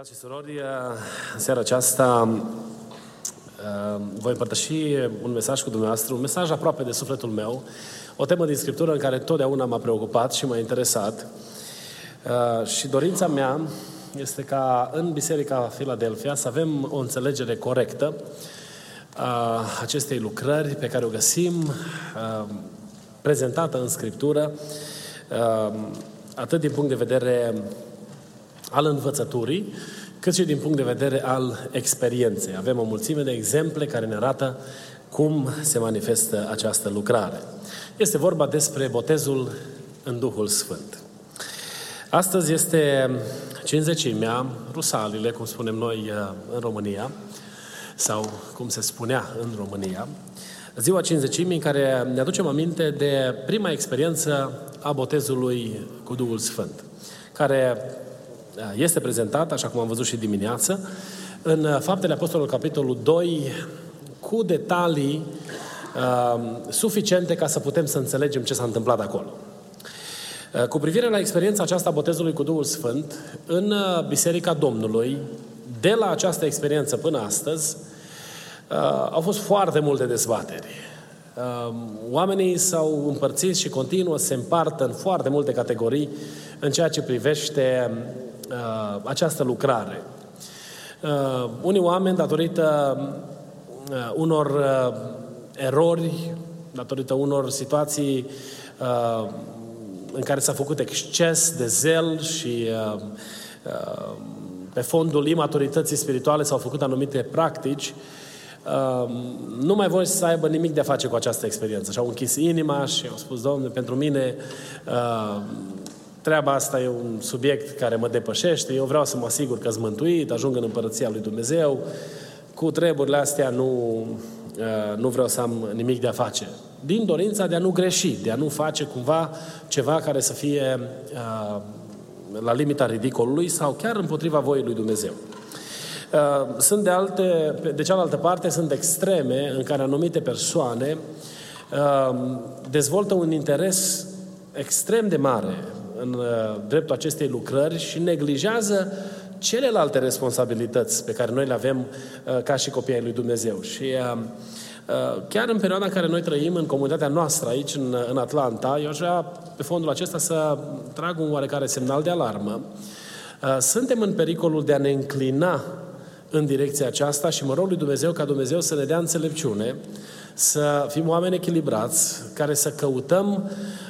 Frați și surori, în seara aceasta uh, voi împărtăși un mesaj cu dumneavoastră, un mesaj aproape de sufletul meu, o temă din Scriptură în care totdeauna m-a preocupat și m-a interesat. Uh, și dorința mea este ca în Biserica Filadelfia să avem o înțelegere corectă a acestei lucrări pe care o găsim uh, prezentată în Scriptură, atât din punct de vedere al învățăturii, cât și din punct de vedere al experienței. Avem o mulțime de exemple care ne arată cum se manifestă această lucrare. Este vorba despre botezul în Duhul Sfânt. Astăzi este cinzecimea, rusalile, cum spunem noi uh, în România, sau cum se spunea în România, ziua cinzecimii în care ne aducem aminte de prima experiență a botezului cu Duhul Sfânt, care da, este prezentat, așa cum am văzut și dimineață, în uh, Faptele Apostolului, capitolul 2, cu detalii uh, suficiente ca să putem să înțelegem ce s-a întâmplat acolo. Uh, cu privire la experiența aceasta botezului cu Duhul Sfânt, în uh, Biserica Domnului, de la această experiență până astăzi, uh, au fost foarte multe dezbateri. Uh, oamenii s-au împărțit și continuă să se împartă în foarte multe categorii în ceea ce privește uh, această lucrare. Uh, unii oameni, datorită uh, unor uh, erori, datorită unor situații uh, în care s-a făcut exces de zel și uh, uh, pe fondul imaturității spirituale s-au făcut anumite practici, uh, nu mai vor să aibă nimic de a face cu această experiență. Și-au închis inima și au spus, Doamne, pentru mine uh, treaba asta e un subiect care mă depășește, eu vreau să mă asigur că sunt mântuit, ajung în împărăția lui Dumnezeu, cu treburile astea nu, uh, nu vreau să am nimic de a face. Din dorința de a nu greși, de a nu face cumva ceva care să fie uh, la limita ridicolului sau chiar împotriva voii lui Dumnezeu. Uh, sunt de, alte, de cealaltă parte, sunt extreme în care anumite persoane dezvoltă un interes extrem de mare în uh, dreptul acestei lucrări și neglijează celelalte responsabilități pe care noi le avem uh, ca și copii ai lui Dumnezeu. Și uh, chiar în perioada în care noi trăim în comunitatea noastră aici în, în Atlanta, eu aș vrea pe fondul acesta să trag un oarecare semnal de alarmă. Suntem în pericolul de a ne înclina în direcția aceasta și mă rog lui Dumnezeu ca Dumnezeu să ne dea înțelepciune, să fim oameni echilibrați, care să căutăm Uh,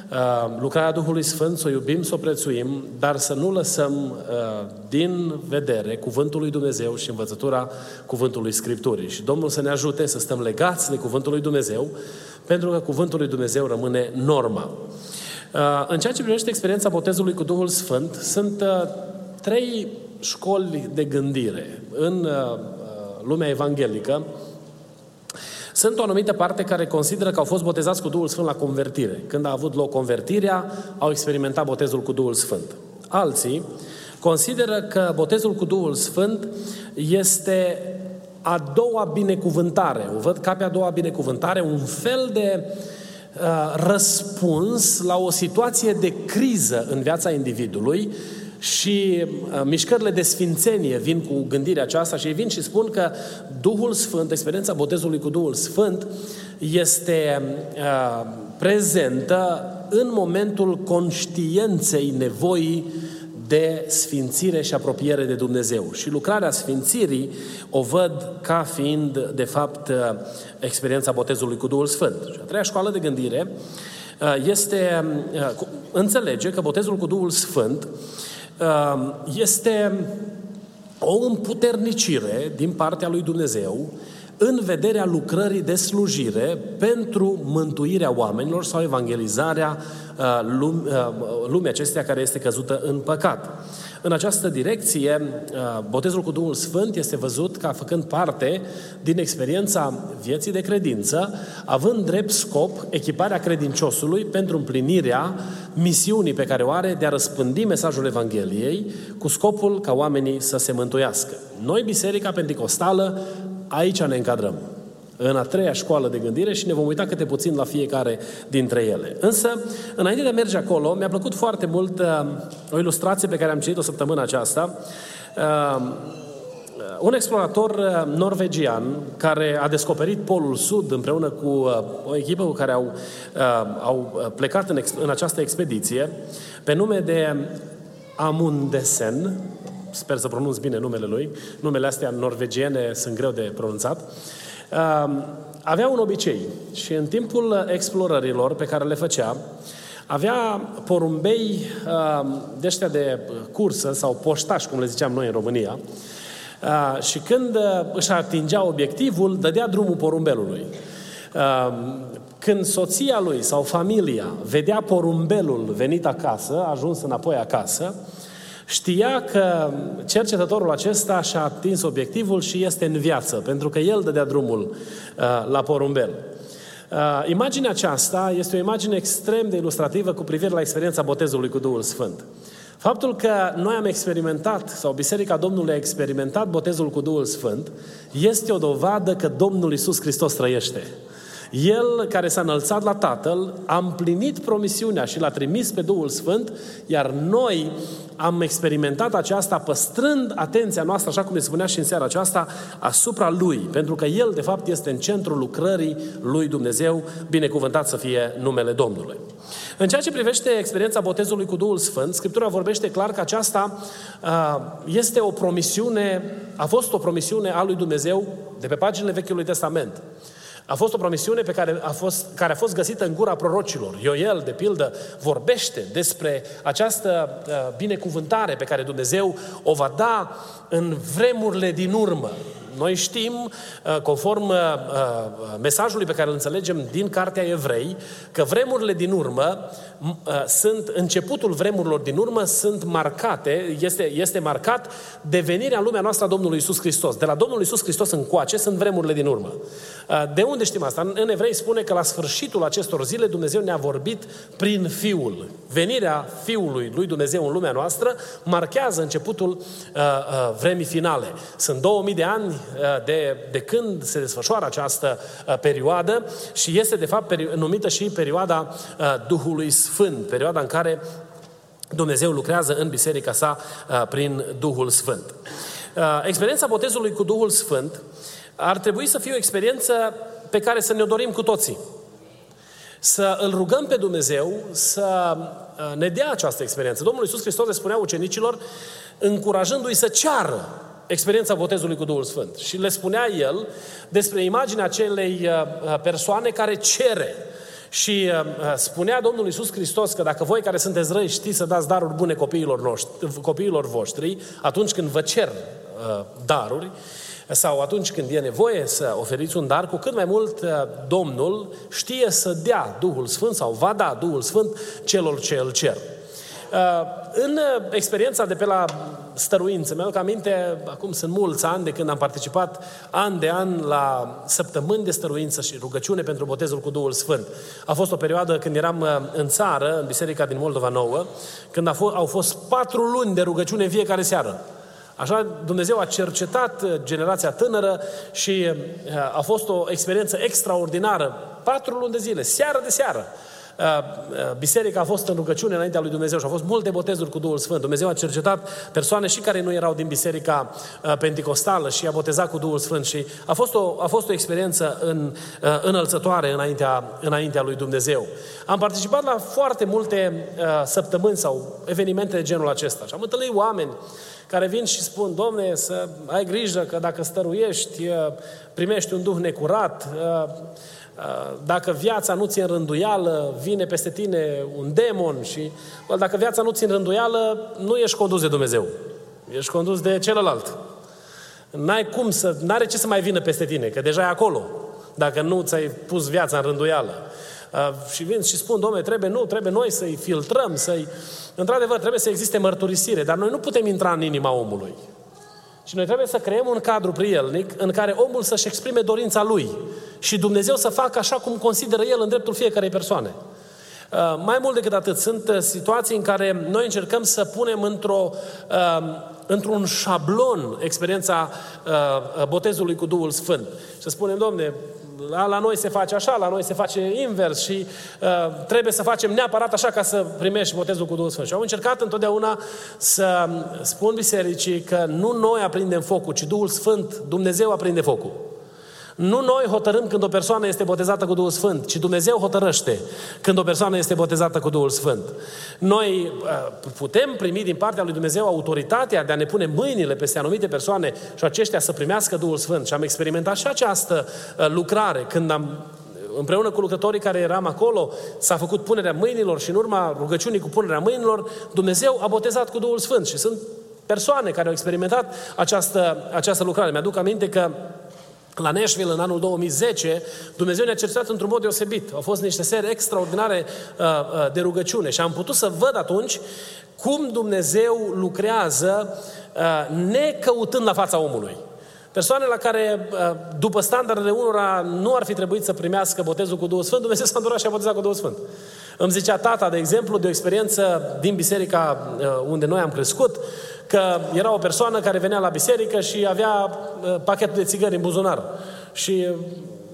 lucrarea Duhului Sfânt, să o iubim, să o prețuim, dar să nu lăsăm uh, din vedere cuvântul lui Dumnezeu și învățătura cuvântului Scripturii. Și Domnul să ne ajute să stăm legați de cuvântul lui Dumnezeu, pentru că cuvântul lui Dumnezeu rămâne norma. Uh, în ceea ce privește experiența botezului cu Duhul Sfânt, sunt trei școli de gândire în lumea evanghelică sunt o anumită parte care consideră că au fost botezați cu Duhul Sfânt la convertire. Când a avut loc convertirea, au experimentat botezul cu Duhul Sfânt. Alții consideră că botezul cu Duhul Sfânt este a doua binecuvântare. O văd ca pe a doua binecuvântare, un fel de uh, răspuns la o situație de criză în viața individului și uh, mișcările de sfințenie vin cu gândirea aceasta și ei vin și spun că Duhul Sfânt, experiența botezului cu Duhul Sfânt, este uh, prezentă în momentul conștienței nevoii de sfințire și apropiere de Dumnezeu. Și lucrarea sfințirii o văd ca fiind, de fapt, uh, experiența botezului cu Duhul Sfânt. Și a treia școală de gândire uh, este, uh, înțelege că botezul cu Duhul Sfânt este o împuternicire din partea lui Dumnezeu în vederea lucrării de slujire pentru mântuirea oamenilor sau evangelizarea uh, uh, lumii acesteia care este căzută în păcat. În această direcție, uh, botezul cu Duhul Sfânt este văzut ca făcând parte din experiența vieții de credință, având drept scop echiparea credinciosului pentru împlinirea misiunii pe care o are de a răspândi mesajul Evangheliei cu scopul ca oamenii să se mântuiască. Noi, Biserica Pentecostală, aici ne încadrăm în a treia școală de gândire și ne vom uita câte puțin la fiecare dintre ele. Însă, înainte de a merge acolo, mi-a plăcut foarte mult uh, o ilustrație pe care am citit-o săptămâna aceasta. Uh, un explorator uh, norvegian care a descoperit Polul Sud împreună cu uh, o echipă cu care au, uh, au plecat în, în această expediție, pe nume de Amundsen, sper să pronunț bine numele lui, numele astea norvegiene sunt greu de pronunțat, avea un obicei și în timpul explorărilor pe care le făcea, avea porumbei de ăștia de cursă sau poștași, cum le ziceam noi în România, și când își atingea obiectivul, dădea drumul porumbelului. Când soția lui sau familia vedea porumbelul venit acasă, ajuns înapoi acasă, Știa că cercetătorul acesta și-a atins obiectivul și este în viață, pentru că el dădea drumul uh, la porumbel. Uh, imaginea aceasta este o imagine extrem de ilustrativă cu privire la experiența botezului cu Duhul Sfânt. Faptul că noi am experimentat, sau Biserica Domnului a experimentat botezul cu Duhul Sfânt, este o dovadă că Domnul Isus Hristos trăiește. El, care s-a înălțat la Tatăl, a împlinit promisiunea și l-a trimis pe Duhul Sfânt, iar noi am experimentat aceasta păstrând atenția noastră, așa cum ne spunea și în seara aceasta, asupra Lui, pentru că El, de fapt, este în centrul lucrării Lui Dumnezeu, binecuvântat să fie numele Domnului. În ceea ce privește experiența botezului cu Duhul Sfânt, Scriptura vorbește clar că aceasta este o promisiune, a fost o promisiune a lui Dumnezeu de pe paginile Vechiului Testament. A fost o promisiune pe care a fost, care a fost găsită în gura prorocilor. Ioel, de pildă, vorbește despre această uh, binecuvântare pe care Dumnezeu o va da în vremurile din urmă. Noi știm, uh, conform uh, uh, mesajului pe care îl înțelegem din Cartea Evrei, că vremurile din urmă sunt, începutul vremurilor din urmă sunt marcate, este, este marcat devenirea în lumea noastră a Domnului Isus Hristos. De la Domnul Isus Hristos încoace sunt vremurile din urmă. De unde știm asta? În Evrei spune că la sfârșitul acestor zile Dumnezeu ne-a vorbit prin Fiul. Venirea Fiului lui Dumnezeu în lumea noastră marchează începutul uh, uh, vremii finale. Sunt 2000 de ani Uh, de, de când se desfășoară această uh, perioadă și este de fapt numită și perioada uh, Duhului Sfânt, perioada în care Dumnezeu lucrează în biserica sa prin Duhul Sfânt. Experiența botezului cu Duhul Sfânt ar trebui să fie o experiență pe care să ne-o dorim cu toții. Să îl rugăm pe Dumnezeu să ne dea această experiență. Domnul Iisus Hristos le spunea ucenicilor, încurajându-i să ceară experiența botezului cu Duhul Sfânt. Și le spunea el despre imaginea acelei uh, uh, persoane care cere. Și uh, spunea Domnul Iisus Hristos că dacă voi care sunteți răi știți să dați daruri bune copiilor, noștri, copiilor voștri, atunci când vă cer daruri, sau atunci când e nevoie să oferiți un dar, cu cât mai mult Domnul știe să dea Duhul Sfânt sau va da Duhul Sfânt celor ce îl cer. În experiența de pe la stăruință. Mi-aduc aminte, acum sunt mulți ani de când am participat an de an la săptămâni de stăruință și rugăciune pentru botezul cu Duhul Sfânt. A fost o perioadă când eram uh, în țară, în biserica din Moldova Nouă, când a fost, au fost patru luni de rugăciune în fiecare seară. Așa Dumnezeu a cercetat uh, generația tânără și uh, a fost o experiență extraordinară. Patru luni de zile, seară de seară. Uh, uh, biserica a fost în rugăciune înaintea lui Dumnezeu și au fost multe botezuri cu Duhul Sfânt. Dumnezeu a cercetat persoane și care nu erau din biserica uh, pentecostală și a botezat cu Duhul Sfânt și a fost o, a fost o experiență în, înălțătoare înaintea, înaintea lui Dumnezeu. Am participat la foarte multe săptămâni sau evenimente de genul acesta și am întâlnit oameni care vin și spun, Domne, să ai grijă că dacă stăruiești, primești un duh necurat, Uh, dacă viața nu ți în rânduială, vine peste tine un demon și dacă viața nu ți în rânduială, nu ești condus de Dumnezeu. Ești condus de celălalt. N-ai cum să, n-are ce să mai vină peste tine, că deja e acolo. Dacă nu ți-ai pus viața în rânduială. Uh, și vin și spun, domnule, trebuie, nu, trebuie noi să-i filtrăm, să-i... Într-adevăr, trebuie să existe mărturisire, dar noi nu putem intra în inima omului. Și noi trebuie să creăm un cadru prielnic în care omul să-și exprime dorința lui și Dumnezeu să facă așa cum consideră el în dreptul fiecarei persoane. Uh, mai mult decât atât, sunt uh, situații în care noi încercăm să punem într-o, uh, într-un șablon experiența botezului cu Duhul Sfânt. Și să spunem, domne, la, la noi se face așa, la noi se face invers și uh, trebuie să facem neapărat așa ca să primești botezul cu Duhul Sfânt. Și am încercat întotdeauna să spun bisericii că nu noi aprindem focul, ci Duhul Sfânt, Dumnezeu aprinde focul. Nu noi hotărâm când o persoană este botezată cu Duhul Sfânt, ci Dumnezeu hotărăște când o persoană este botezată cu Duhul Sfânt. Noi uh, putem primi din partea lui Dumnezeu autoritatea de a ne pune mâinile peste anumite persoane și aceștia să primească Duhul Sfânt. Și am experimentat și această uh, lucrare când am împreună cu lucrătorii care eram acolo, s-a făcut punerea mâinilor și în urma rugăciunii cu punerea mâinilor, Dumnezeu a botezat cu Duhul Sfânt și sunt persoane care au experimentat această, această lucrare. Mi-aduc aminte că la Nashville, în anul 2010, Dumnezeu ne-a cercetat într-un mod deosebit. Au fost niște seri extraordinare uh, uh, de rugăciune și am putut să văd atunci cum Dumnezeu lucrează uh, necăutând la fața omului. Persoane la care, uh, după standardele unora, nu ar fi trebuit să primească botezul cu Duhul Sfânt, Dumnezeu s-a îndurat și a botezat cu Duhul Sfânt. Îmi zicea tata, de exemplu, de o experiență din biserica uh, unde noi am crescut, că era o persoană care venea la biserică și avea uh, pachetul de țigări în buzunar. Și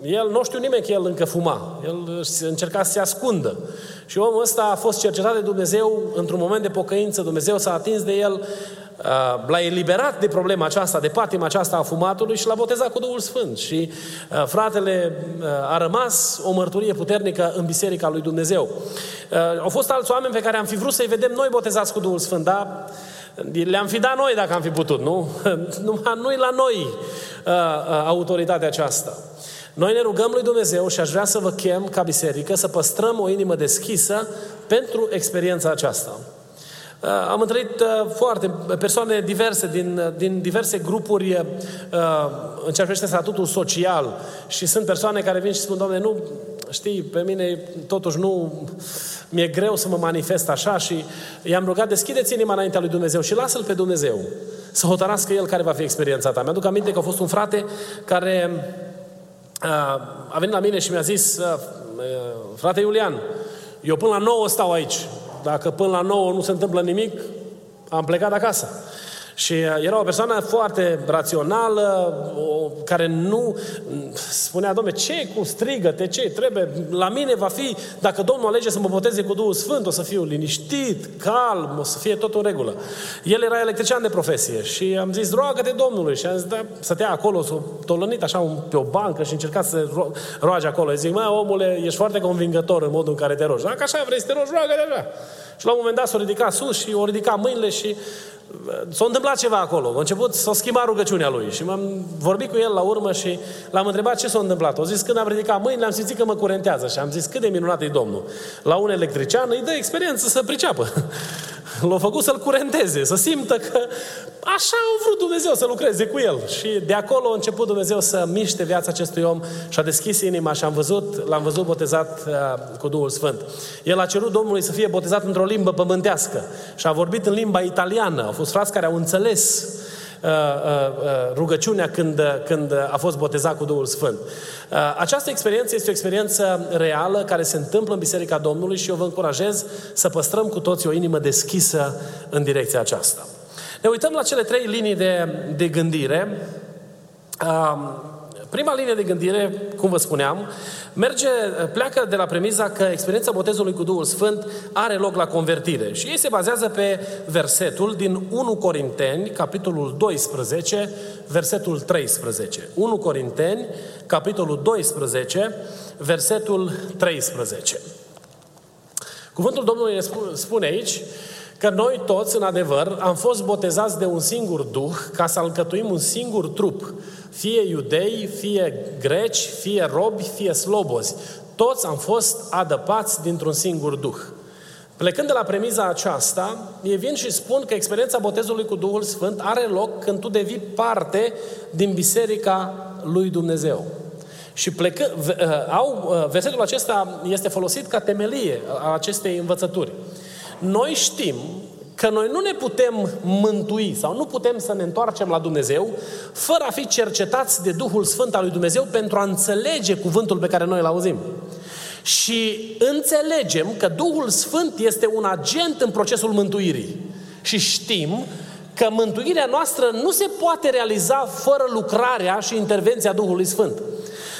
el, nu știu nimeni că el încă fuma. El încerca să se ascundă. Și omul ăsta a fost cercetat de Dumnezeu într-un moment de pocăință. Dumnezeu s-a atins de el Uh, l-a eliberat de problema aceasta, de patima aceasta a fumatului și l-a botezat cu Duhul Sfânt. Și uh, fratele uh, a rămas o mărturie puternică în Biserica lui Dumnezeu. Au fost alți oameni pe care am fi vrut să-i vedem noi botezați cu Duhul Sfânt, dar le-am fi dat noi dacă am fi putut, nu? Numai nu la noi autoritatea aceasta. Noi ne rugăm lui Dumnezeu și aș vrea să vă chem ca biserică să păstrăm o inimă deschisă pentru experiența aceasta. Uh, am întâlnit uh, foarte persoane diverse din, uh, din diverse grupuri în ce privește statutul social și sunt persoane care vin și spun, Doamne, nu, știi, pe mine totuși nu mi-e greu să mă manifest așa și i-am rugat, deschideți inima înaintea lui Dumnezeu și lasă-L pe Dumnezeu să hotărască El care va fi experiența ta. Mi-aduc aminte că a fost un frate care a venit la mine și mi-a zis, frate Iulian, eu până la 9 stau aici. Dacă până la 9 nu se întâmplă nimic, am plecat acasă. Și uh, era o persoană foarte rațională, o, care nu spunea, domne, ce cu strigă-te, ce trebuie? La mine va fi, dacă Domnul alege să mă boteze cu Duhul Sfânt, o să fiu liniștit, calm, o să fie tot în regulă. El era electrician de profesie și am zis, roagă-te Domnului. Și am zis, da, stătea acolo, s-o tolănit așa pe o bancă și încerca să ro- roage acolo. Eu zic, mai omule, ești foarte convingător în modul în care te rogi. Dacă așa vrei să te rogi, roagă-te așa. Și la un moment dat s-a ridicat sus și o ridicat mâinile și s-a întâmplat ceva acolo. A început, s-a schimbat rugăciunea lui și m-am vorbit cu el la urmă și l-am întrebat ce s-a întâmplat. A zis, când am ridicat mâinile, am simțit că mă curentează și am zis, cât de minunat e Domnul. La un electrician îi dă experiență să priceapă. L-a făcut să-l curenteze, să simtă că așa a vrut Dumnezeu să lucreze cu el. Și de acolo a început Dumnezeu să miște viața acestui om și a deschis inima și am văzut, l-am văzut botezat uh, cu Duhul Sfânt. El a cerut Domnului să fie botezat într-o limbă pământească și a vorbit în limba italiană. Au fost frați care au înțeles uh, uh, uh, rugăciunea când, când a fost botezat cu Duhul Sfânt. Uh, această experiență este o experiență reală care se întâmplă în Biserica Domnului și eu vă încurajez să păstrăm cu toții o inimă deschisă în direcția aceasta. Ne uităm la cele trei linii de, de gândire. Uh, Prima linie de gândire, cum vă spuneam, merge, pleacă de la premiza că experiența botezului cu Duhul Sfânt are loc la convertire. Și ei se bazează pe versetul din 1 Corinteni, capitolul 12, versetul 13. 1 Corinteni, capitolul 12, versetul 13. Cuvântul Domnului spune aici că noi toți, în adevăr, am fost botezați de un singur Duh ca să alcătuim un singur trup, fie iudei, fie greci, fie robi, fie slobozi. Toți am fost adăpați dintr-un singur Duh. Plecând de la premiza aceasta, ei vin și spun că experiența botezului cu Duhul Sfânt are loc când tu devii parte din biserica lui Dumnezeu. Și plecă, au, versetul acesta este folosit ca temelie a acestei învățături. Noi știm că noi nu ne putem mântui sau nu putem să ne întoarcem la Dumnezeu fără a fi cercetați de Duhul Sfânt al lui Dumnezeu pentru a înțelege cuvântul pe care noi îl auzim. Și înțelegem că Duhul Sfânt este un agent în procesul mântuirii. Și știm că mântuirea noastră nu se poate realiza fără lucrarea și intervenția Duhului Sfânt.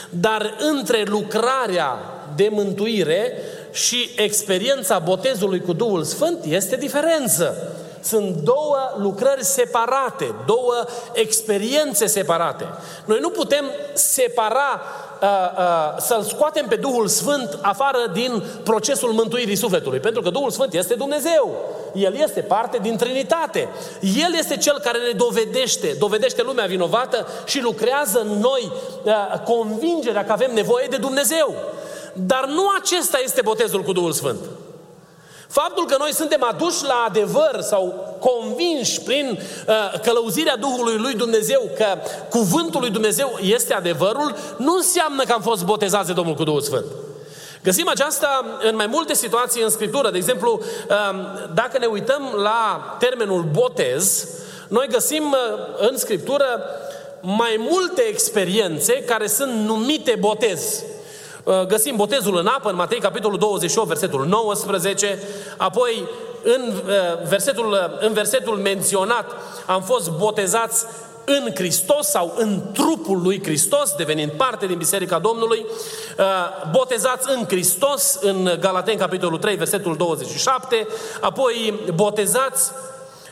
Dar între lucrarea de mântuire și experiența botezului cu Duhul Sfânt este diferență. Sunt două lucrări separate, două experiențe separate. Noi nu putem separa, uh, uh, să-L scoatem pe Duhul Sfânt afară din procesul mântuirii sufletului, pentru că Duhul Sfânt este Dumnezeu. El este parte din Trinitate. El este Cel care ne dovedește, dovedește lumea vinovată și lucrează în noi uh, convingerea că avem nevoie de Dumnezeu. Dar nu acesta este botezul cu Duhul Sfânt. Faptul că noi suntem aduși la adevăr sau convinși prin uh, călăuzirea Duhului lui Dumnezeu că cuvântul lui Dumnezeu este adevărul, nu înseamnă că am fost botezați de Domnul cu Duhul Sfânt. Găsim aceasta în mai multe situații în Scriptură. De exemplu, um, dacă ne uităm la termenul botez, noi găsim uh, în Scriptură mai multe experiențe care sunt numite botez. Uh, găsim botezul în apă în Matei, capitolul 28, versetul 19, apoi în uh, versetul, în versetul menționat am fost botezați în Hristos sau în trupul lui Hristos, devenind parte din Biserica Domnului, uh, botezați în Hristos, în Galaten, capitolul 3, versetul 27, apoi botezați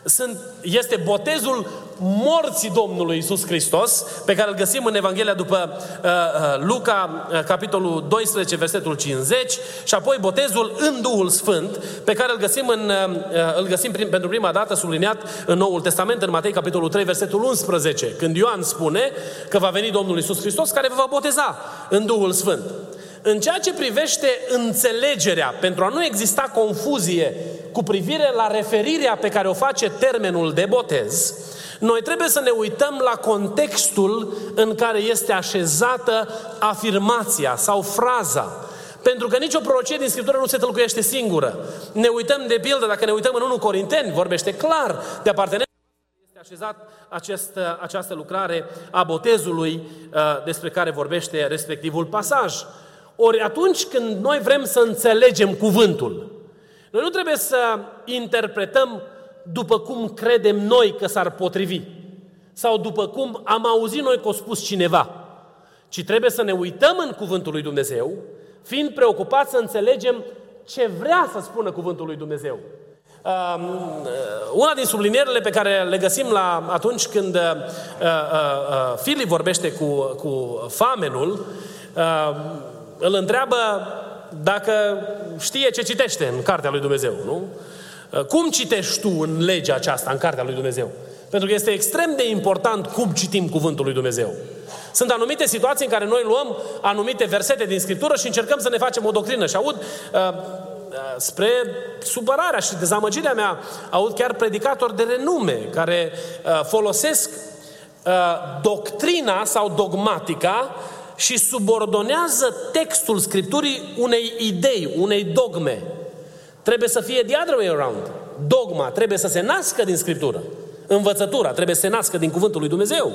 sunt, este botezul morții Domnului Isus Hristos, pe care îl găsim în Evanghelia după uh, uh, Luca, uh, capitolul 12, versetul 50, și apoi botezul în Duhul Sfânt, pe care îl găsim, în, uh, uh, îl găsim prim, pentru prima dată subliniat în Noul Testament, în Matei, capitolul 3, versetul 11, când Ioan spune că va veni Domnul Isus Hristos, care vă va boteza în Duhul Sfânt. În ceea ce privește înțelegerea, pentru a nu exista confuzie cu privire la referirea pe care o face termenul de botez, noi trebuie să ne uităm la contextul în care este așezată afirmația sau fraza. Pentru că nicio prorocie din Scriptură nu se tălcuiește singură. Ne uităm de pildă, dacă ne uităm în 1 Corinteni, vorbește clar de apartenență este așezat acest, această lucrare a botezului uh, despre care vorbește respectivul pasaj. Ori atunci când noi vrem să înțelegem cuvântul, noi nu trebuie să interpretăm după cum credem noi că s-ar potrivi sau după cum am auzit noi că a spus cineva, ci trebuie să ne uităm în cuvântul lui Dumnezeu, fiind preocupați să înțelegem ce vrea să spună cuvântul lui Dumnezeu. Uh, una din sublinierele pe care le găsim la atunci când uh, uh, uh, Filip vorbește cu, cu famenul, uh, îl întreabă dacă știe ce citește în cartea lui Dumnezeu, nu? Cum citești tu în legea aceasta, în cartea lui Dumnezeu? Pentru că este extrem de important cum citim cuvântul lui Dumnezeu. Sunt anumite situații în care noi luăm anumite versete din Scriptură și încercăm să ne facem o doctrină. Și aud, uh, uh, spre supărarea și dezamăgirea mea, aud chiar predicatori de renume care uh, folosesc uh, doctrina sau dogmatica și subordonează textul Scripturii unei idei, unei dogme. Trebuie să fie the other way around. Dogma trebuie să se nască din Scriptură. Învățătura trebuie să se nască din Cuvântul lui Dumnezeu.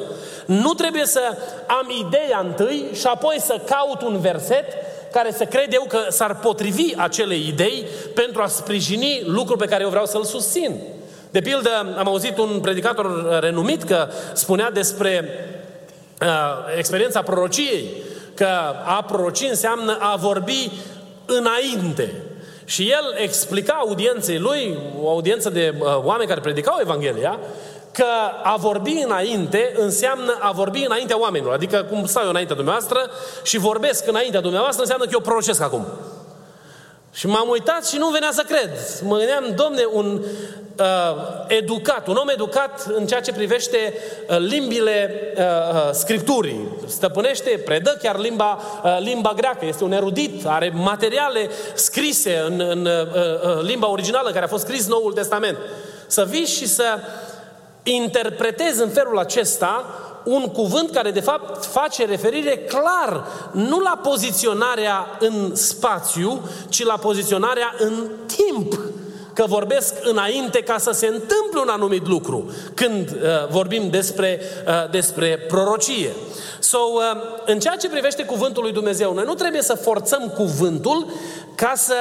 Nu trebuie să am ideea întâi și apoi să caut un verset care să cred eu că s-ar potrivi acelei idei pentru a sprijini lucrul pe care eu vreau să-l susțin. De pildă, am auzit un predicator renumit că spunea despre uh, experiența prorociei, că a proroci înseamnă a vorbi înainte. Și el explica audienței lui, o audiență de uh, oameni care predicau Evanghelia, că a vorbi înainte înseamnă a vorbi înaintea oamenilor. Adică cum stau eu înaintea dumneavoastră și vorbesc înaintea dumneavoastră, înseamnă că eu prorocesc acum. Și m-am uitat și nu venea să cred. Mă gândeam, domne, un uh, educat, un om educat în ceea ce privește uh, limbile uh, uh, scripturii. Stăpânește, predă chiar limba, uh, limba greacă. Este un erudit, are materiale scrise în, în uh, uh, limba originală care a fost scris Noul Testament. Să vii și să interpretezi în felul acesta un cuvânt care de fapt face referire clar nu la poziționarea în spațiu, ci la poziționarea în timp că vorbesc înainte ca să se întâmple un anumit lucru când uh, vorbim despre, uh, despre prorocie. So, uh, în ceea ce privește cuvântul lui Dumnezeu, noi nu trebuie să forțăm cuvântul ca să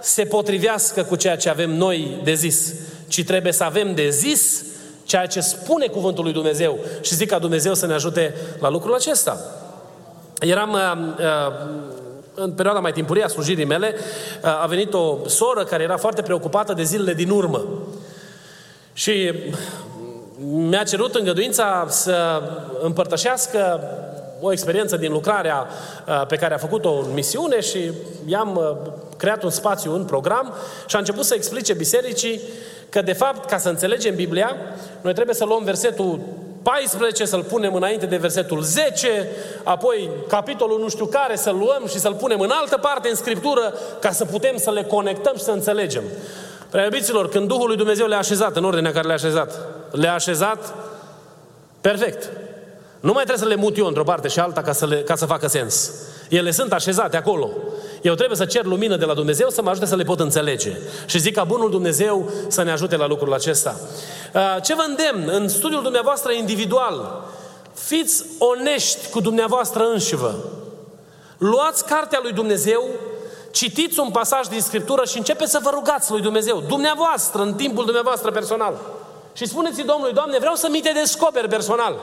se potrivească cu ceea ce avem noi de zis, ci trebuie să avem de zis ceea ce spune cuvântul lui Dumnezeu și zic ca Dumnezeu să ne ajute la lucrul acesta. Eram uh, uh, în perioada mai timpurie a slujirii mele, uh, a venit o soră care era foarte preocupată de zilele din urmă. Și mi-a cerut îngăduința să împărtășească o experiență din lucrarea uh, pe care a făcut-o în misiune și i-am uh, creat un spațiu în program și a început să explice bisericii că de fapt, ca să înțelegem Biblia, noi trebuie să luăm versetul 14, să-l punem înainte de versetul 10, apoi capitolul nu știu care să-l luăm și să-l punem în altă parte în Scriptură ca să putem să le conectăm și să înțelegem. Prea iubiților, când Duhul lui Dumnezeu le-a așezat în ordinea care le-a așezat, le-a așezat perfect. Nu mai trebuie să le mut eu într-o parte și alta ca să, le, ca să facă sens. Ele sunt așezate acolo. Eu trebuie să cer lumină de la Dumnezeu să mă ajute să le pot înțelege. Și zic ca bunul Dumnezeu să ne ajute la lucrul acesta. Uh, ce vă îndemn în studiul dumneavoastră individual? Fiți onești cu dumneavoastră înșivă. Luați cartea lui Dumnezeu, citiți un pasaj din Scriptură și începeți să vă rugați lui Dumnezeu, dumneavoastră, în timpul dumneavoastră personal. Și spuneți Domnului, Doamne, vreau să mi te descoperi personal.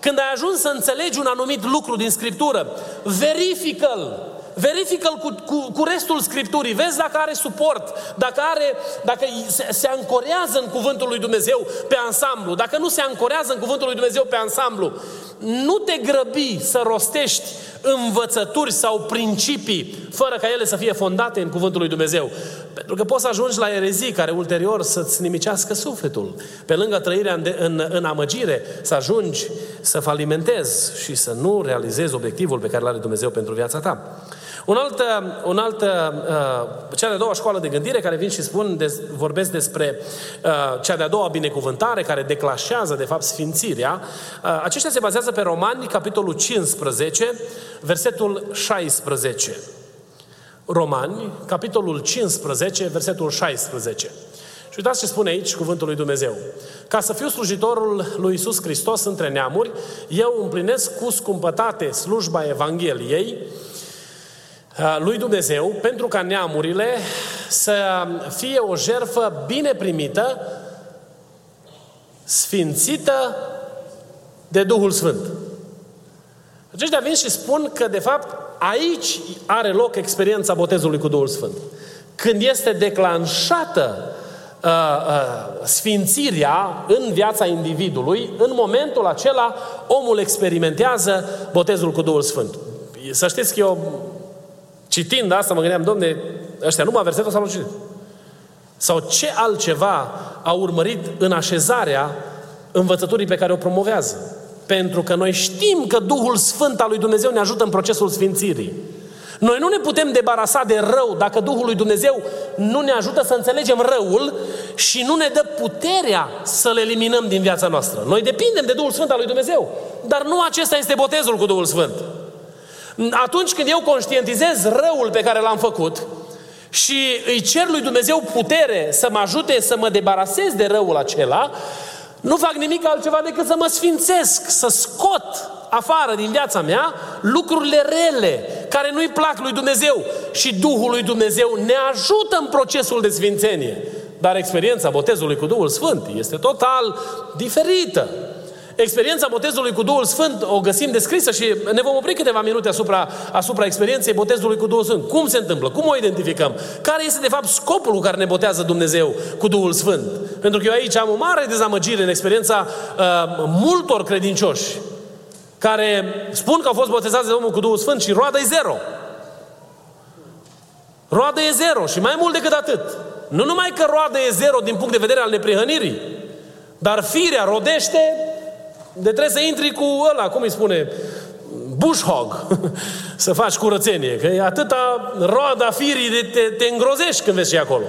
Când ai ajuns să înțelegi un anumit lucru din Scriptură, verifică-l. Verifică-l cu, cu, cu restul Scripturii, vezi dacă are suport, dacă, are, dacă se, se ancorează în Cuvântul lui Dumnezeu pe ansamblu, dacă nu se ancorează în Cuvântul lui Dumnezeu pe ansamblu. Nu te grăbi să rostești învățături sau principii fără ca ele să fie fondate în Cuvântul lui Dumnezeu. Pentru că poți să ajungi la erezii care ulterior să-ți nimicească sufletul. Pe lângă trăirea în, în, în amăgire, să ajungi să falimentezi și să nu realizezi obiectivul pe care îl are Dumnezeu pentru viața ta. Un alt, un alt, uh, cea de-a doua școală de gândire care vin și spun, des, vorbesc despre uh, cea de-a doua binecuvântare care declașează, de fapt, sfințirea. Uh, aceștia se bazează pe Romani, capitolul 15, versetul 16. Romani, capitolul 15, versetul 16. Și uitați ce spune aici cuvântul lui Dumnezeu. Ca să fiu slujitorul lui Isus Hristos între neamuri, eu împlinesc cu scumpătate slujba Evangheliei, Uh, lui Dumnezeu pentru ca neamurile să fie o jerfă bine primită, sfințită de Duhul Sfânt. Aceștia vin și spun că, de fapt, aici are loc experiența botezului cu Duhul Sfânt. Când este declanșată uh, uh, sfințirea în viața individului, în momentul acela omul experimentează botezul cu Duhul Sfânt. Să știți că eu Citind asta, mă gândeam, domne, ăștia numai versetul s-au citit. Sau ce altceva a urmărit în așezarea învățăturii pe care o promovează? Pentru că noi știm că Duhul Sfânt al lui Dumnezeu ne ajută în procesul sfințirii. Noi nu ne putem debarasa de rău dacă Duhul lui Dumnezeu nu ne ajută să înțelegem răul și nu ne dă puterea să-l eliminăm din viața noastră. Noi depindem de Duhul Sfânt al lui Dumnezeu, dar nu acesta este botezul cu Duhul Sfânt. Atunci când eu conștientizez răul pe care l-am făcut și îi cer lui Dumnezeu putere să mă ajute să mă debarasez de răul acela, nu fac nimic altceva decât să mă sfințesc, să scot afară din viața mea lucrurile rele care nu-i plac lui Dumnezeu. Și Duhul lui Dumnezeu ne ajută în procesul de sfințenie. Dar experiența botezului cu Duhul Sfânt este total diferită. Experiența botezului cu Duhul Sfânt o găsim descrisă și ne vom opri câteva minute asupra, asupra experienței botezului cu Duhul Sfânt. Cum se întâmplă? Cum o identificăm? Care este de fapt scopul cu care ne botează Dumnezeu cu Duhul Sfânt? Pentru că eu aici am o mare dezamăgire în experiența uh, multor credincioși care spun că au fost botezați de Domnul cu Duhul Sfânt și roada e zero. Roada e zero și mai mult decât atât. Nu numai că roada e zero din punct de vedere al neprihănirii, dar firea rodește de trebuie să intri cu ăla, cum îi spune, bushhog, să faci curățenie, că e atâta roada firii de te, te îngrozești când vezi și acolo.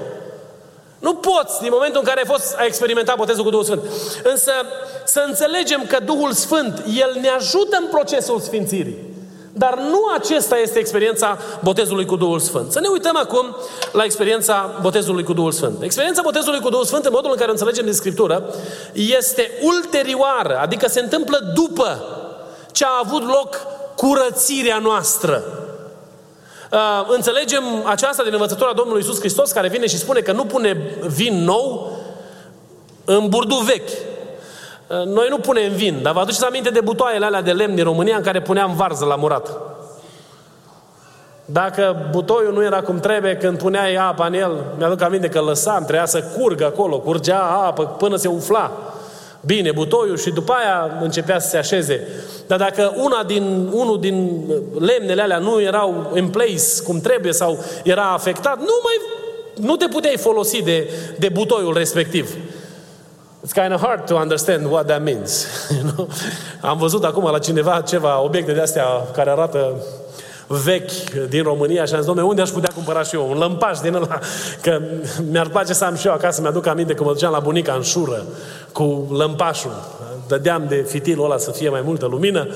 Nu poți, din momentul în care ai fost, ai experimentat botezul cu Duhul Sfânt. Însă să înțelegem că Duhul Sfânt, El ne ajută în procesul sfințirii. Dar nu acesta este experiența botezului cu Duhul Sfânt. Să ne uităm acum la experiența botezului cu Duhul Sfânt. Experiența botezului cu Duhul Sfânt, în modul în care înțelegem din Scriptură, este ulterioară, adică se întâmplă după ce a avut loc curățirea noastră. Uh, înțelegem aceasta din învățătura Domnului Isus Hristos, care vine și spune că nu pune vin nou în burdu vechi. Uh, noi nu punem vin, dar vă aduceți aminte de butoaiele alea de lemn din România în care puneam varză la murat. Dacă butoiul nu era cum trebuie, când puneai apa în el, mi-aduc aminte că lăsam, trebuia să curgă acolo, curgea apă până se umfla. Bine, butoiul și după aia începea să se așeze. Dar dacă una din, unul din lemnele alea nu erau in place cum trebuie sau era afectat, nu mai nu te puteai folosi de, de butoiul respectiv. It's kind of hard to understand what that means. You know? Am văzut acum la cineva ceva obiecte de astea care arată vechi din România și am zis, domnule, unde aș putea cumpăra și eu? Un lămpaș din ăla, că mi-ar place să am și eu acasă, mi-aduc aminte că mă duceam la bunica în șură cu lămpașul. Dădeam de fitilul ăla să fie mai multă lumină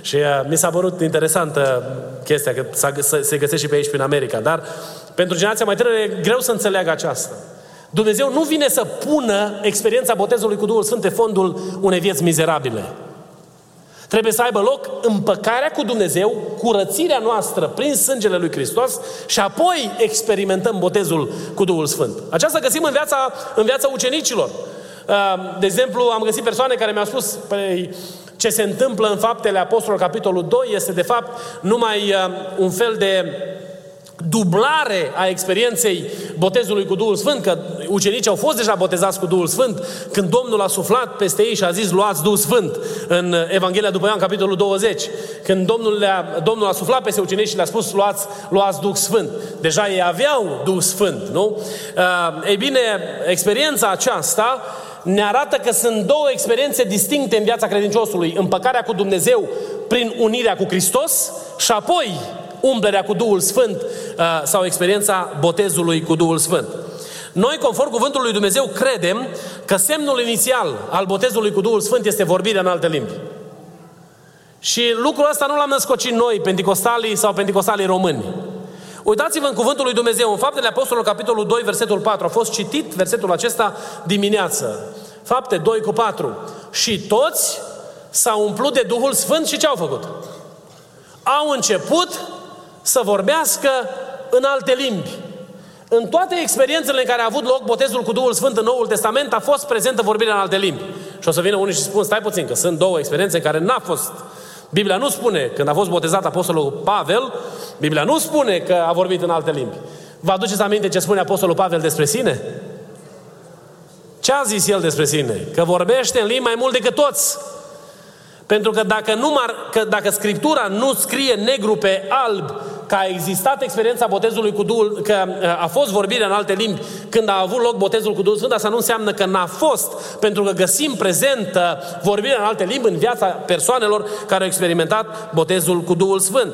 și uh, mi s-a părut interesantă chestia, că se găsește și pe aici, prin America. Dar pentru generația mai tânără e greu să înțeleagă aceasta. Dumnezeu nu vine să pună experiența botezului cu Duhul Sfânt pe fondul unei vieți mizerabile. Trebuie să aibă loc împăcarea cu Dumnezeu, curățirea noastră prin sângele lui Hristos și apoi experimentăm botezul cu Duhul Sfânt. Aceasta găsim în viața, în viața ucenicilor. Uh, de exemplu, am găsit persoane care mi-au spus, păi, ce se întâmplă în faptele Apostolului, capitolul 2, este de fapt numai uh, un fel de dublare a experienței botezului cu Duhul Sfânt, că ucenicii au fost deja botezați cu Duhul Sfânt, când Domnul a suflat peste ei și a zis luați Duhul Sfânt în Evanghelia după Ioan, capitolul 20, când Domnul, le-a, Domnul a suflat peste ucenici și le-a spus luați, luați Duh Sfânt. Deja ei aveau Duh Sfânt, nu? Uh, ei bine, experiența aceasta ne arată că sunt două experiențe distincte în viața credinciosului. Împăcarea cu Dumnezeu prin unirea cu Hristos și apoi umblerea cu Duhul Sfânt uh, sau experiența botezului cu Duhul Sfânt. Noi, conform cuvântului lui Dumnezeu, credem că semnul inițial al botezului cu Duhul Sfânt este vorbirea în alte limbi. Și lucrul ăsta nu l-am născocit noi, penticostalii sau penticostalii români. Uitați-vă în cuvântul lui Dumnezeu, în Faptele Apostolului, capitolul 2, versetul 4. A fost citit versetul acesta dimineață. Fapte 2 cu 4. Și toți s-au umplut de Duhul Sfânt și ce au făcut? Au început să vorbească în alte limbi. În toate experiențele în care a avut loc botezul cu Duhul Sfânt în Noul Testament a fost prezentă vorbirea în alte limbi. Și o să vină unii și spun, stai puțin, că sunt două experiențe în care n-a fost. Biblia nu spune, când a fost botezat Apostolul Pavel, Biblia nu spune că a vorbit în alte limbi. Vă aduceți aminte ce spune Apostolul Pavel despre sine? Ce a zis el despre sine? Că vorbește în limbi mai mult decât toți. Pentru că dacă, nu mar, că dacă Scriptura nu scrie negru pe alb că a existat experiența botezului cu Duhul, că uh, a fost vorbire în alte limbi când a avut loc botezul cu Duhul Sfânt, asta nu înseamnă că n-a fost, pentru că găsim prezentă vorbirea în alte limbi în viața persoanelor care au experimentat botezul cu Duhul Sfânt.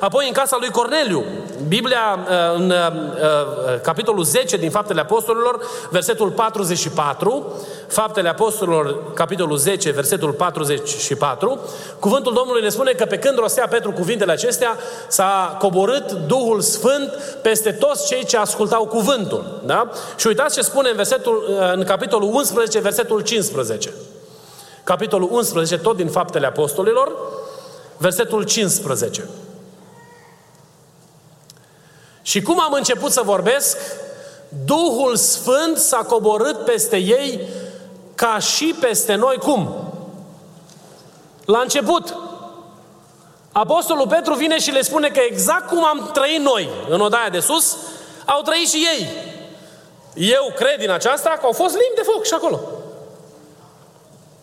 Apoi în casa lui Corneliu, Biblia uh, în uh, capitolul 10 din Faptele Apostolilor, versetul 44, Faptele Apostolilor, capitolul 10, versetul 44, cuvântul Domnului ne spune că pe când rostea Petru cuvintele acestea, s-a coborât Duhul Sfânt peste toți cei ce ascultau cuvântul. Da? Și uitați ce spune în, versetul, în capitolul 11, versetul 15. Capitolul 11, tot din Faptele Apostolilor, versetul 15. Și cum am început să vorbesc, Duhul Sfânt s-a coborât peste ei ca și peste noi. Cum? La început. Apostolul Petru vine și le spune că exact cum am trăit noi în odaia de sus, au trăit și ei. Eu cred din aceasta că au fost limbi de foc și acolo.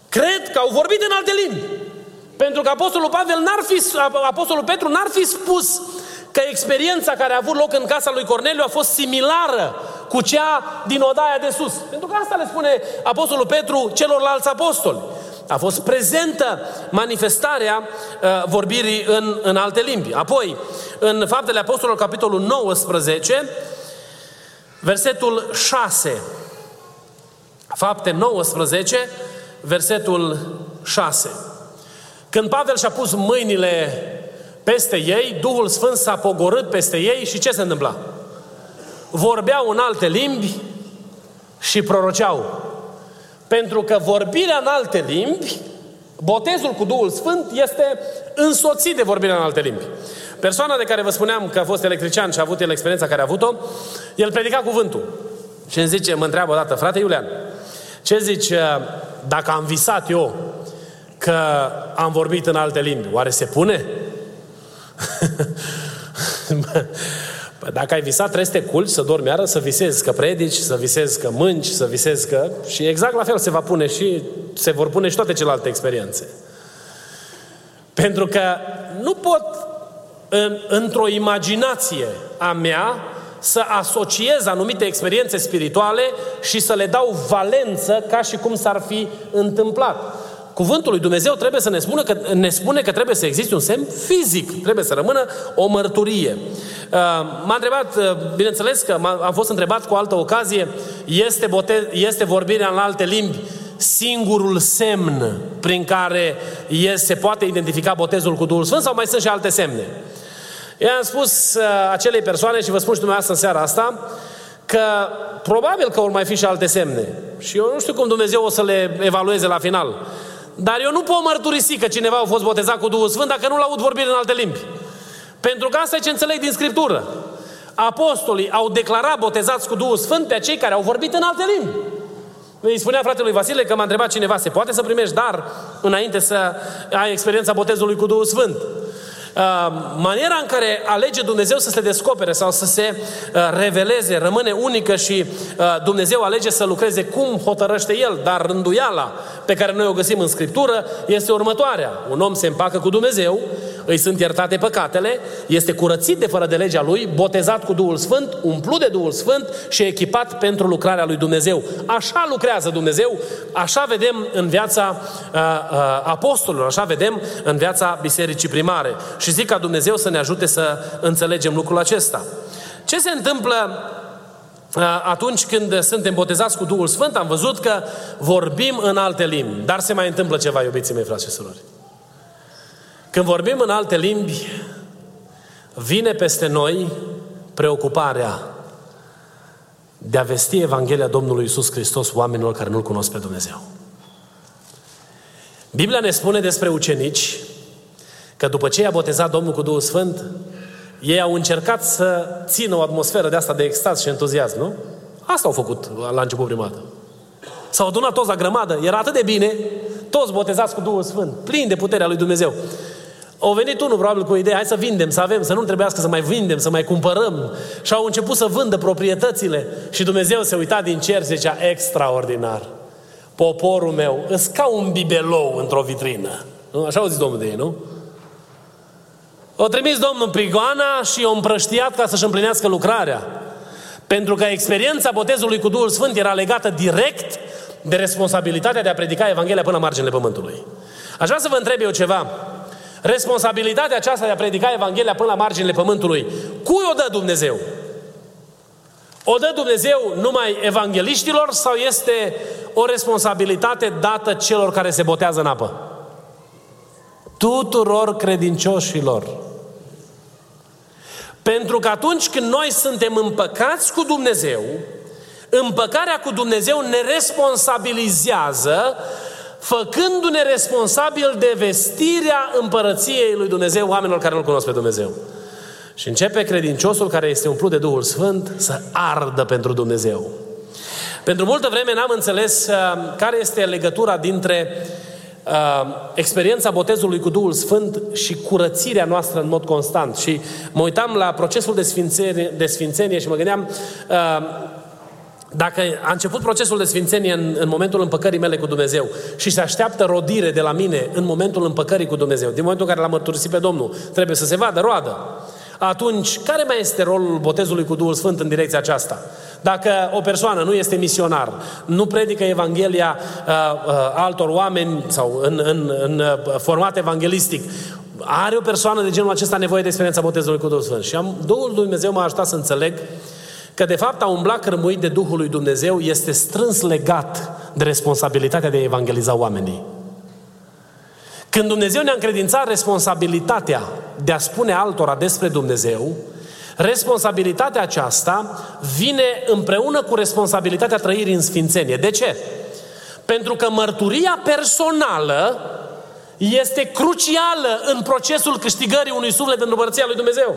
Cred că au vorbit în alte limbi. Pentru că Apostolul Pavel n-ar fi, Apostolul Petru n-ar fi spus că experiența care a avut loc în casa lui Corneliu a fost similară cu cea din odaia de sus. Pentru că asta le spune Apostolul Petru celorlalți apostoli. A fost prezentă manifestarea uh, vorbirii în, în alte limbi. Apoi, în Faptele Apostolilor, capitolul 19, versetul 6. Fapte 19, versetul 6. Când Pavel și-a pus mâinile peste ei, Duhul Sfânt s-a pogorât peste ei și ce se întâmpla? Vorbeau în alte limbi și proroceau. Pentru că vorbirea în alte limbi, botezul cu Duhul Sfânt este însoțit de vorbirea în alte limbi. Persoana de care vă spuneam că a fost electrician și a avut el experiența care a avut-o, el predica cuvântul. Și îmi zice, mă întreabă o dată, frate Iulian, ce zici dacă am visat eu că am vorbit în alte limbi, oare se pune? Păi dacă ai visat, trebuie să te culci, să dormi iară, să visezi că predici, să visezi că mânci, să visezi că... Și exact la fel se va pune și se vor pune și toate celelalte experiențe. Pentru că nu pot în, într-o imaginație a mea să asociez anumite experiențe spirituale și să le dau valență ca și cum s-ar fi întâmplat. Cuvântul lui Dumnezeu trebuie să ne spună că, ne spune că trebuie să existe un semn fizic, trebuie să rămână o mărturie. Uh, m-a întrebat, uh, bineînțeles că am fost întrebat cu o altă ocazie, este, bote, este vorbirea în alte limbi singurul semn prin care se poate identifica botezul cu Duhul Sfânt sau mai sunt și alte semne? Eu am spus uh, acelei persoane și vă spun și dumneavoastră în seara asta că probabil că vor mai fi și alte semne. Și eu nu știu cum Dumnezeu o să le evalueze la final. Dar eu nu pot mărturisi că cineva a fost botezat cu Duhul Sfânt dacă nu-l aud vorbire în alte limbi. Pentru că asta e ce înțeleg din Scriptură. Apostolii au declarat botezați cu Duhul Sfânt pe cei care au vorbit în alte limbi. Îi spunea fratelui Vasile că m-a întrebat cineva, se poate să primești dar înainte să ai experiența botezului cu Duhul Sfânt? Uh, maniera în care alege Dumnezeu să se descopere sau să se uh, reveleze rămâne unică și uh, Dumnezeu alege să lucreze cum hotărăște El, dar rânduiala pe care noi o găsim în Scriptură este următoarea. Un om se împacă cu Dumnezeu, îi sunt iertate păcatele, este curățit de fără de legea lui, botezat cu Duhul Sfânt, umplut de Duhul Sfânt și echipat pentru lucrarea lui Dumnezeu. Așa lucrează Dumnezeu, așa vedem în viața uh, uh, apostolilor, așa vedem în viața bisericii primare. Și zic ca Dumnezeu să ne ajute să înțelegem lucrul acesta. Ce se întâmplă uh, atunci când suntem botezați cu Duhul Sfânt, am văzut că vorbim în alte limbi. Dar se mai întâmplă ceva, iubiții mei, frate și surori. Când vorbim în alte limbi, vine peste noi preocuparea de a vesti Evanghelia Domnului Isus Hristos oamenilor care nu-L cunosc pe Dumnezeu. Biblia ne spune despre ucenici că după ce i-a botezat Domnul cu Duhul Sfânt, ei au încercat să țină o atmosferă de asta de extaz și entuziasm, nu? Asta au făcut la început prima dată. S-au adunat toți la grămadă, era atât de bine, toți botezați cu Duhul Sfânt, plini de puterea lui Dumnezeu. Au venit unul probabil cu o idee, hai să vindem, să avem, să nu trebuiască să mai vindem, să mai cumpărăm. Și au început să vândă proprietățile. Și Dumnezeu se uita din cer și zicea, extraordinar. Poporul meu, îți ca un bibelou într-o vitrină. Nu? Așa au zis Domnul de ei, nu? O trimis Domnul prigoana și o împrăștiat ca să-și împlinească lucrarea. Pentru că experiența botezului cu Duhul Sfânt era legată direct de responsabilitatea de a predica Evanghelia până la marginile pământului. Aș vrea să vă întreb eu ceva. Responsabilitatea aceasta de a predica Evanghelia până la marginile pământului, cui o dă Dumnezeu? O dă Dumnezeu numai evangeliștilor sau este o responsabilitate dată celor care se botează în apă? Tuturor credincioșilor. Pentru că atunci când noi suntem împăcați cu Dumnezeu, împăcarea cu Dumnezeu ne responsabilizează făcându-ne responsabil de vestirea împărăției lui Dumnezeu oamenilor care nu-L cunosc pe Dumnezeu. Și începe credinciosul care este umplut de Duhul Sfânt să ardă pentru Dumnezeu. Pentru multă vreme n-am înțeles uh, care este legătura dintre uh, experiența botezului cu Duhul Sfânt și curățirea noastră în mod constant. Și mă uitam la procesul de sfințenie, de sfințenie și mă gândeam uh, dacă a început procesul de sfințenie în, în momentul împăcării mele cu Dumnezeu și se așteaptă rodire de la mine în momentul împăcării cu Dumnezeu, din momentul în care l-am mărturisit pe Domnul, trebuie să se vadă roadă. atunci care mai este rolul botezului cu Duhul Sfânt în direcția aceasta? Dacă o persoană nu este misionar, nu predică Evanghelia uh, uh, altor oameni sau în, în, în uh, format evanghelistic, are o persoană de genul acesta nevoie de experiența botezului cu Duhul Sfânt. Și am, Duhul Dumnezeu m-a ajutat să înțeleg că de fapt a umbla cărmuit de Duhul lui Dumnezeu este strâns legat de responsabilitatea de a evangeliza oamenii. Când Dumnezeu ne-a încredințat responsabilitatea de a spune altora despre Dumnezeu, responsabilitatea aceasta vine împreună cu responsabilitatea trăirii în sfințenie. De ce? Pentru că mărturia personală este crucială în procesul câștigării unui suflet în Împărăția lui Dumnezeu.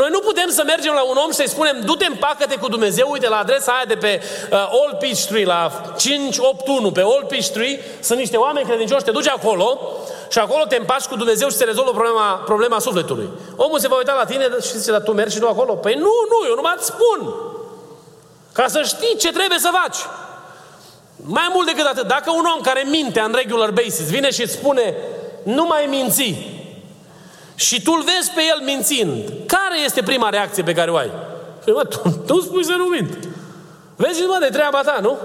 Noi nu putem să mergem la un om și să-i spunem du-te împacă-te cu Dumnezeu, uite la adresa aia de pe uh, Old Peachtree, la 581, pe Old Peachtree, sunt niște oameni credincioși, te duci acolo și acolo te împaci cu Dumnezeu și se rezolvă problema, problema sufletului. Omul se va uita la tine și zice, dar tu mergi și tu acolo? Păi nu, nu, eu numai îți spun. Ca să știi ce trebuie să faci. Mai mult decât atât, dacă un om care minte în regular basis vine și îți spune nu mai minți și tu îl vezi pe el mințind, care este prima reacție pe care o ai? Păi, mă, tu, tu spui să nu mint. Vezi, mă, de treaba ta, nu?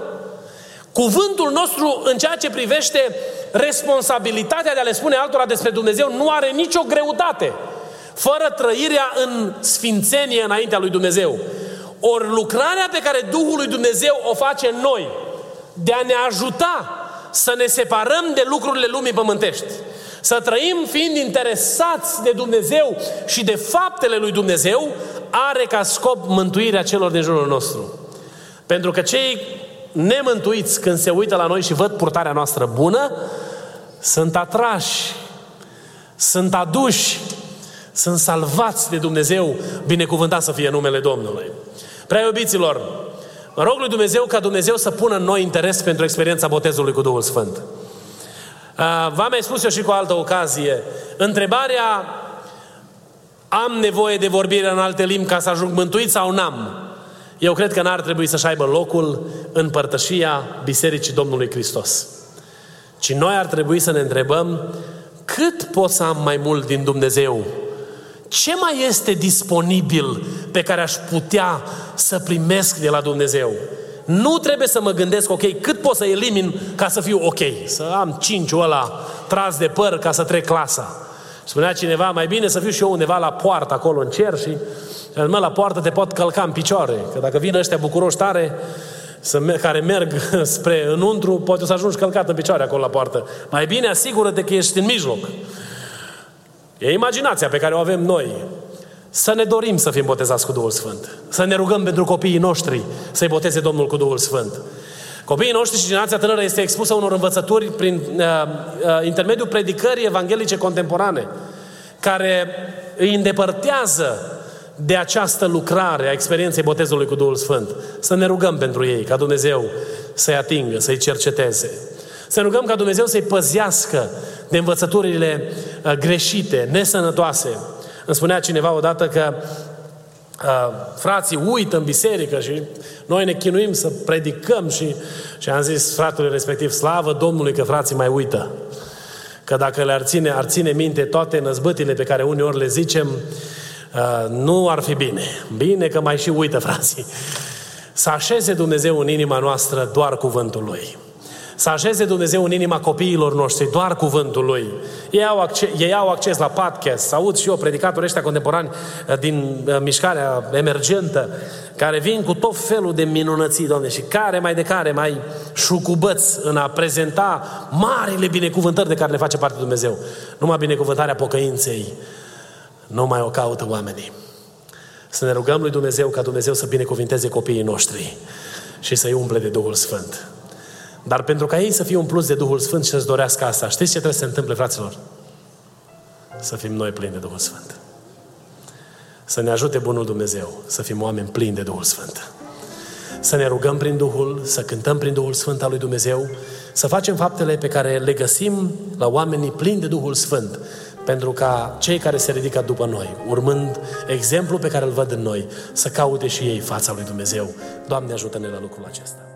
Cuvântul nostru în ceea ce privește responsabilitatea de a le spune altora despre Dumnezeu nu are nicio greutate fără trăirea în sfințenie înaintea lui Dumnezeu. Ori lucrarea pe care Duhul lui Dumnezeu o face în noi, de a ne ajuta să ne separăm de lucrurile lumii pământești, să trăim fiind interesați de Dumnezeu și de faptele lui Dumnezeu, are ca scop mântuirea celor din jurul nostru. Pentru că cei nemântuiți, când se uită la noi și văd purtarea noastră bună, sunt atrași, sunt aduși, sunt salvați de Dumnezeu, binecuvântat să fie numele Domnului. Prea iubiților, rog lui Dumnezeu ca Dumnezeu să pună în noi interes pentru experiența botezului cu Duhul Sfânt. V-am mai spus eu și cu altă ocazie, întrebarea am nevoie de vorbire în alte limbi ca să ajung mântuit sau n-am? Eu cred că n-ar trebui să-și aibă locul în părtășia Bisericii Domnului Hristos. Ci noi ar trebui să ne întrebăm cât pot să am mai mult din Dumnezeu? Ce mai este disponibil pe care aș putea să primesc de la Dumnezeu? Nu trebuie să mă gândesc, ok, cât pot să elimin ca să fiu ok? Să am cinciul ăla tras de păr ca să trec clasa. Spunea cineva, mai bine să fiu și eu undeva la poartă acolo în cer și mă, la poartă te pot călca în picioare. Că dacă vin ăștia bucuroși tare, să, care merg spre înăuntru, poate o să ajungi călcat în picioare acolo la poartă. Mai bine asigură-te că ești în mijloc. E imaginația pe care o avem noi. Să ne dorim să fim botezați cu Duhul Sfânt. Să ne rugăm pentru copiii noștri să-i boteze Domnul cu Duhul Sfânt. Copiii noștri și generația tânără este expusă unor învățături prin uh, uh, intermediul predicării evanghelice contemporane, care îi îndepărtează de această lucrare a experienței botezului cu Duhul Sfânt. Să ne rugăm pentru ei, ca Dumnezeu să-i atingă, să-i cerceteze. Să ne rugăm ca Dumnezeu să-i păzească de învățăturile uh, greșite, nesănătoase. Îmi spunea cineva odată că uh, frații uită în biserică și noi ne chinuim să predicăm și, și am zis fratului respectiv, slavă Domnului că frații mai uită. Că dacă le-ar ține, ar ține minte toate năzbâtile pe care uneori le zicem, uh, nu ar fi bine. Bine că mai și uită, frații. Să așeze Dumnezeu în inima noastră doar cuvântul Lui. Să așeze Dumnezeu în inima copiilor noștri doar cuvântul Lui. Ei au acces, ei au acces la podcast, să aud și eu predicatorii ăștia contemporani uh, din uh, mișcarea emergentă, care vin cu tot felul de minunății, Doamne, și care mai de care mai șucubăți în a prezenta marile binecuvântări de care ne face parte Dumnezeu. Numai binecuvântarea pocăinței, nu mai o caută oamenii. Să ne rugăm lui Dumnezeu ca Dumnezeu să binecuvinteze copiii noștri și să-i umple de Duhul Sfânt. Dar pentru ca ei să fie un plus de Duhul Sfânt și să-ți dorească asta, știți ce trebuie să se întâmple, fraților? Să fim noi plini de Duhul Sfânt. Să ne ajute Bunul Dumnezeu să fim oameni plini de Duhul Sfânt. Să ne rugăm prin Duhul, să cântăm prin Duhul Sfânt al lui Dumnezeu, să facem faptele pe care le găsim la oamenii plini de Duhul Sfânt, pentru ca cei care se ridică după noi, urmând exemplul pe care îl văd în noi, să caute și ei fața lui Dumnezeu. Doamne, ajută-ne la lucrul acesta.